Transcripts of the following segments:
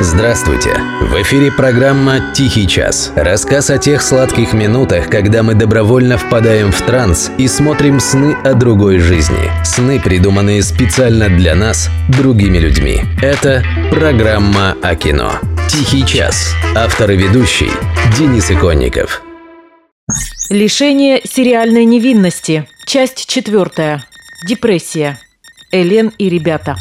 Здравствуйте! В эфире программа «Тихий час». Рассказ о тех сладких минутах, когда мы добровольно впадаем в транс и смотрим сны о другой жизни. Сны, придуманные специально для нас, другими людьми. Это программа о кино. «Тихий час». Автор и ведущий Денис Иконников. Лишение сериальной невинности. Часть четвертая. Депрессия. Элен и ребята.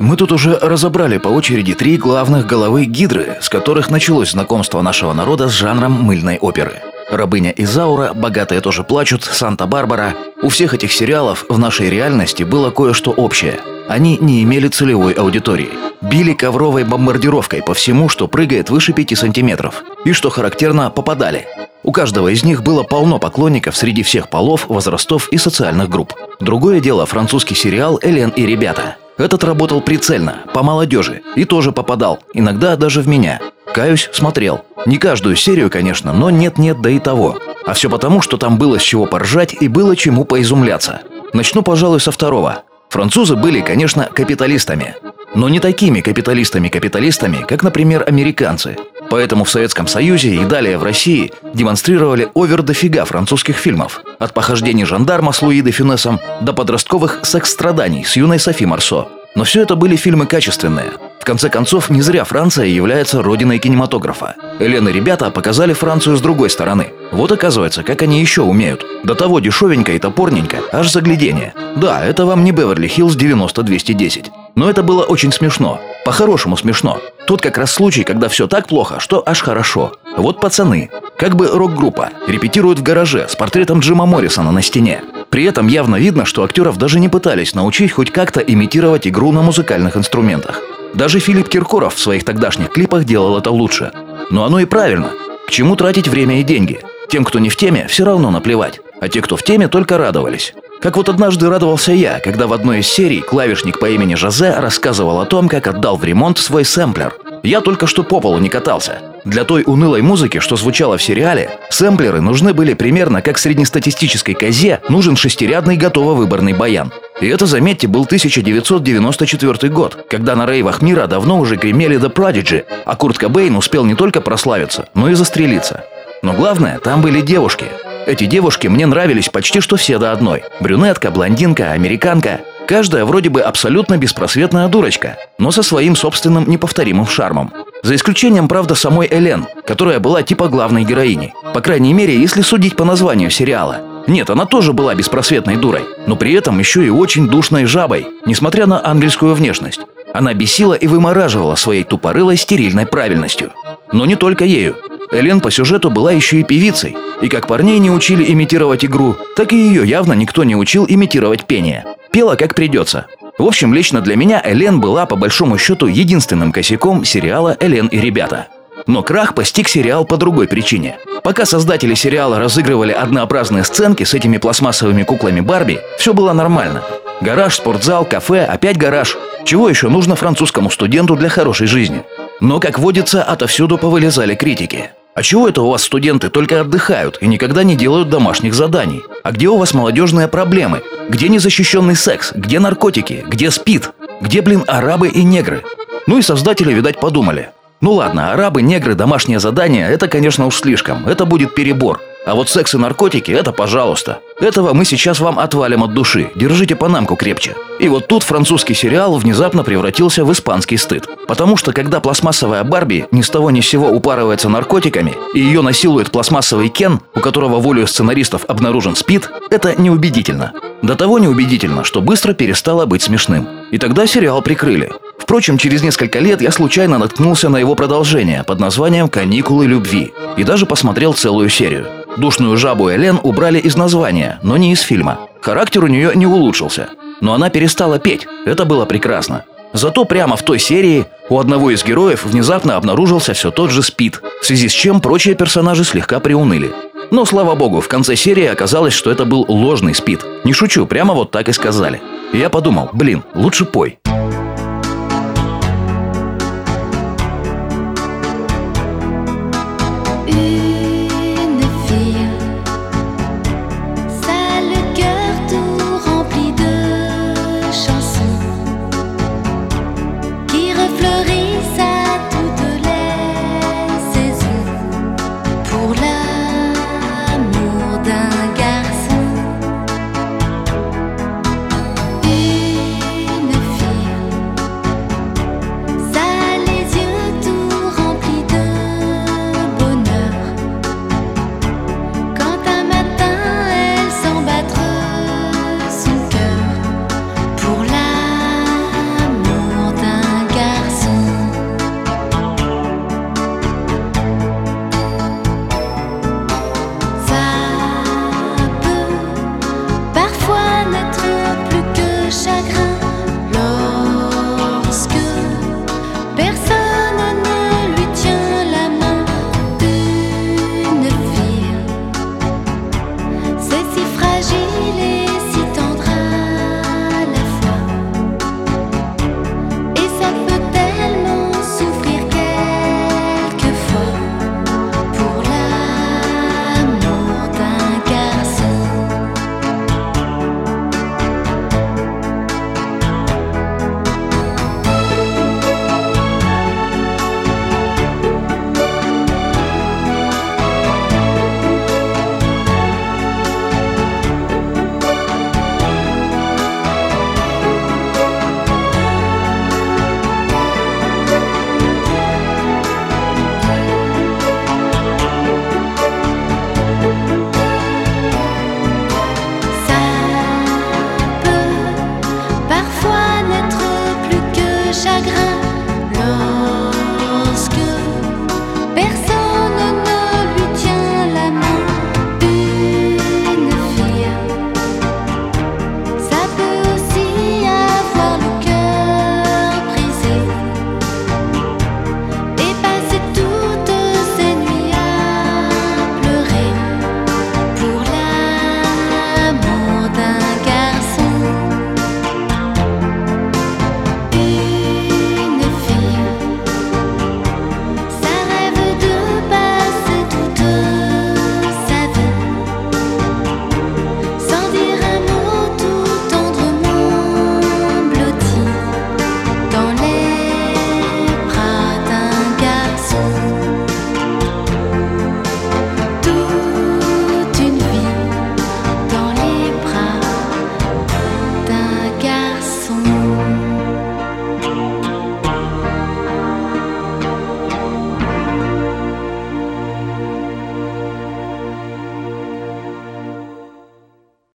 Мы тут уже разобрали по очереди три главных головы Гидры, с которых началось знакомство нашего народа с жанром мыльной оперы. «Рабыня Изаура», «Богатые тоже плачут», «Санта-Барбара». У всех этих сериалов в нашей реальности было кое-что общее. Они не имели целевой аудитории. Били ковровой бомбардировкой по всему, что прыгает выше 5 сантиметров. И, что характерно, попадали. У каждого из них было полно поклонников среди всех полов, возрастов и социальных групп. Другое дело французский сериал «Элен и ребята». Этот работал прицельно, по молодежи, и тоже попадал, иногда даже в меня. Каюсь, смотрел. Не каждую серию, конечно, но нет-нет, да и того. А все потому, что там было с чего поржать и было чему поизумляться. Начну, пожалуй, со второго. Французы были, конечно, капиталистами. Но не такими капиталистами-капиталистами, как, например, американцы. Поэтому в Советском Союзе и далее в России демонстрировали овер дофига французских фильмов. От похождений жандарма с Луи де Фюнесом до подростковых секс-страданий с юной Софи Марсо. Но все это были фильмы качественные. В конце концов, не зря Франция является родиной кинематографа. Элен и ребята показали Францию с другой стороны. Вот оказывается, как они еще умеют. До того дешевенько и топорненько, аж заглядение. Да, это вам не Беверли-Хиллз 90-210. Но это было очень смешно. По-хорошему смешно. Тут как раз случай, когда все так плохо, что аж хорошо. Вот пацаны. Как бы рок-группа. Репетируют в гараже с портретом Джима Моррисона на стене. При этом явно видно, что актеров даже не пытались научить хоть как-то имитировать игру на музыкальных инструментах. Даже Филипп Киркоров в своих тогдашних клипах делал это лучше. Но оно и правильно. К чему тратить время и деньги? Тем, кто не в теме, все равно наплевать. А те, кто в теме, только радовались. Как вот однажды радовался я, когда в одной из серий клавишник по имени Жозе рассказывал о том, как отдал в ремонт свой сэмплер. Я только что по полу не катался. Для той унылой музыки, что звучало в сериале, сэмплеры нужны были примерно как среднестатистической козе нужен шестирядный готово-выборный баян. И это, заметьте, был 1994 год, когда на рейвах мира давно уже гремели The Prodigy, а Курт Кобейн успел не только прославиться, но и застрелиться. Но главное, там были девушки. Эти девушки мне нравились почти что все до одной. Брюнетка, блондинка, американка. Каждая вроде бы абсолютно беспросветная дурочка, но со своим собственным неповторимым шармом. За исключением, правда, самой Элен, которая была типа главной героиней. По крайней мере, если судить по названию сериала. Нет, она тоже была беспросветной дурой, но при этом еще и очень душной жабой, несмотря на ангельскую внешность. Она бесила и вымораживала своей тупорылой стерильной правильностью. Но не только ею. Элен по сюжету была еще и певицей, и как парней не учили имитировать игру, так и ее явно никто не учил имитировать пение. Пела как придется. В общем, лично для меня Элен была по большому счету единственным косяком сериала «Элен и ребята». Но крах постиг сериал по другой причине. Пока создатели сериала разыгрывали однообразные сценки с этими пластмассовыми куклами Барби, все было нормально. Гараж, спортзал, кафе, опять гараж. Чего еще нужно французскому студенту для хорошей жизни? Но, как водится, отовсюду повылезали критики. А чего это у вас студенты только отдыхают и никогда не делают домашних заданий? А где у вас молодежные проблемы? Где незащищенный секс? Где наркотики? Где спид? Где, блин, арабы и негры? Ну и создатели, видать, подумали. Ну ладно, арабы, негры, домашнее задание – это, конечно, уж слишком. Это будет перебор. А вот секс и наркотики – это пожалуйста. Этого мы сейчас вам отвалим от души. Держите панамку крепче. И вот тут французский сериал внезапно превратился в испанский стыд. Потому что когда пластмассовая Барби ни с того ни с сего упарывается наркотиками, и ее насилует пластмассовый Кен, у которого волю сценаристов обнаружен спид, это неубедительно. До того неубедительно, что быстро перестало быть смешным. И тогда сериал прикрыли. Впрочем, через несколько лет я случайно наткнулся на его продолжение под названием «Каникулы любви» и даже посмотрел целую серию. Душную жабу Элен убрали из названия, но не из фильма. Характер у нее не улучшился. Но она перестала петь, это было прекрасно. Зато прямо в той серии у одного из героев внезапно обнаружился все тот же спид, в связи с чем прочие персонажи слегка приуныли. Но, слава богу, в конце серии оказалось, что это был ложный спид. Не шучу, прямо вот так и сказали. Я подумал, блин, лучше пой.